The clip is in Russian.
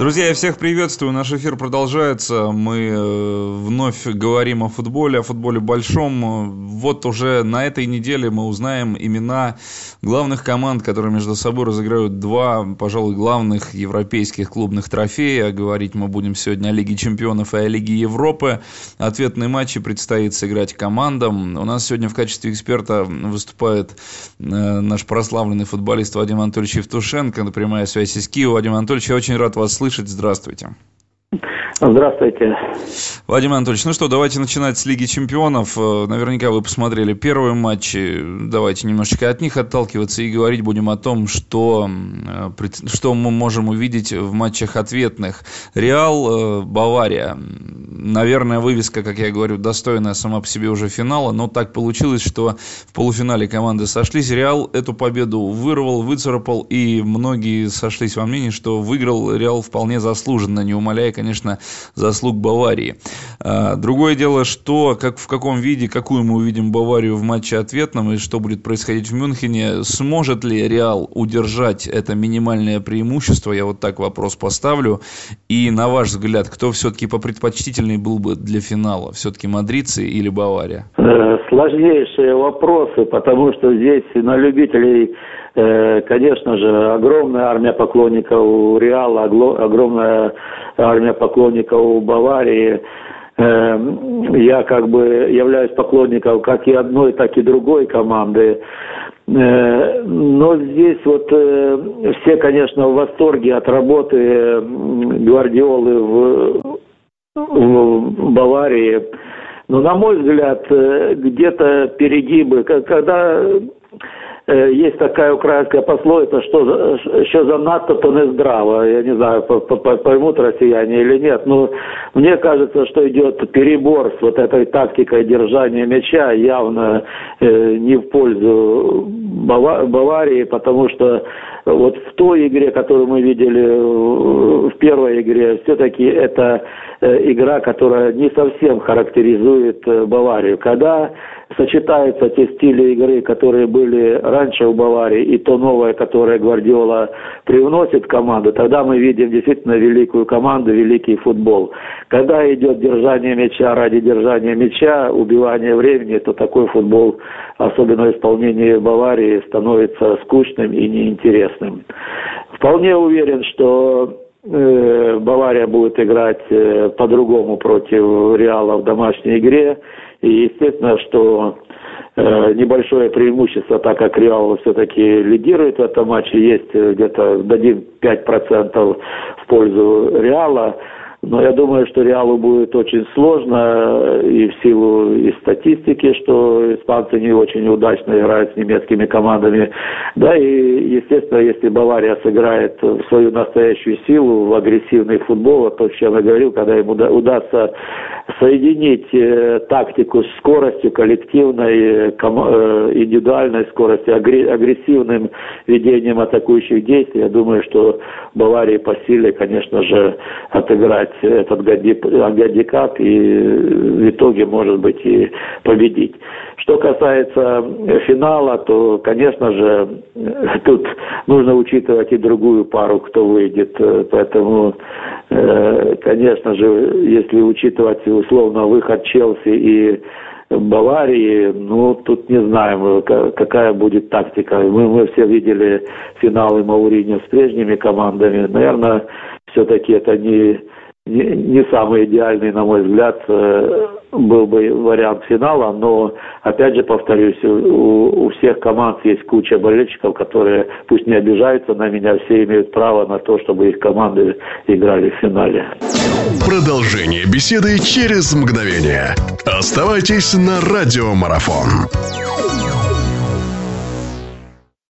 Друзья, я всех приветствую. Наш эфир продолжается. Мы э, вновь говорим о футболе, о футболе большом. Вот уже на этой неделе мы узнаем имена главных команд, которые между собой разыграют два, пожалуй, главных европейских клубных трофея. Говорить мы будем сегодня о Лиге чемпионов и о Лиге Европы. Ответные матчи предстоит сыграть командам. У нас сегодня в качестве эксперта выступает э, наш прославленный футболист Вадим Анатольевич Евтушенко прямая связь из Киева. Вадим Анатольевич, я очень рад вас слышать слышать. Здравствуйте. Здравствуйте. Владимир Анатольевич, ну что, давайте начинать с Лиги Чемпионов. Э, наверняка вы посмотрели первые матчи. Давайте немножечко от них отталкиваться и говорить будем о том, что, э, что мы можем увидеть в матчах ответных. Реал, э, Бавария. Наверное, вывеска, как я говорю, достойная сама по себе уже финала, но так получилось, что в полуфинале команды сошлись. Реал эту победу вырвал, выцарапал, и многие сошлись во мнении, что выиграл Реал вполне заслуженно, не умаляя, конечно, заслуг Баварии. А, другое дело, что, как, в каком виде, какую мы увидим Баварию в матче ответном и что будет происходить в Мюнхене. Сможет ли Реал удержать это минимальное преимущество? Я вот так вопрос поставлю. И на ваш взгляд, кто все-таки попредпочтительней был бы для финала? Все-таки мадридцы или Бавария? Э, сложнейшие вопросы, потому что здесь на любителей Э, конечно же, огромная армия поклонников Реала, огромная армия поклонников Баварии. Э, я как бы являюсь поклонником как и одной, так и другой команды. Э, но здесь вот все, конечно, в восторге от работы Гвардиолы в, в Баварии. Но, на мой взгляд, где-то перегибы. Когда Э, есть такая украинская пословица, что що занадто, то не здраво. Я не знаю, поймут россияне или нет, но мне кажется, что идет перебор с вот этой тактикой держания мяча явно э, не в пользу Баварии, потому что вот в той игре, которую мы видели в первой игре, все-таки это э, игра, которая не совсем характеризует Баварию. Когда сочетаются те стили игры, которые были раньше у Баварии, и то новое, которое Гвардиола привносит в команду, тогда мы видим действительно великую команду, великий футбол. Когда идет держание мяча ради держания мяча, убивание времени, то такой футбол, особенно в исполнении Баварии, становится скучным и неинтересным. Вполне уверен, что э, Бавария будет играть э, по-другому против Реала в домашней игре. И естественно, что э, небольшое преимущество, так как Реал все-таки лидирует в этом матче, есть где-то дадим 5% в пользу Реала. Но я думаю, что Реалу будет очень сложно и в силу и статистики, что испанцы не очень удачно играют с немецкими командами. Да, и, естественно, если Бавария сыграет в свою настоящую силу, в агрессивный футбол, то, о чем я говорил, когда им удастся соединить э, тактику с скоростью коллективной, э, э, индивидуальной скоростью, агрессивным ведением атакующих действий, я думаю, что Баварии по силе, конечно же, отыграть этот гандикап и в итоге, может быть, и победить. Что касается финала, то, конечно же, тут нужно учитывать и другую пару, кто выйдет. Поэтому, конечно же, если учитывать условно выход Челси и Баварии, ну, тут не знаем, какая будет тактика. Мы, мы все видели финалы Мауриньо с прежними командами. Наверное, все-таки это не, не, не самый идеальный, на мой взгляд, э, был бы вариант финала, но, опять же, повторюсь, у, у всех команд есть куча болельщиков, которые, пусть не обижаются на меня, все имеют право на то, чтобы их команды играли в финале. Продолжение беседы через мгновение. Оставайтесь на радиомарафон.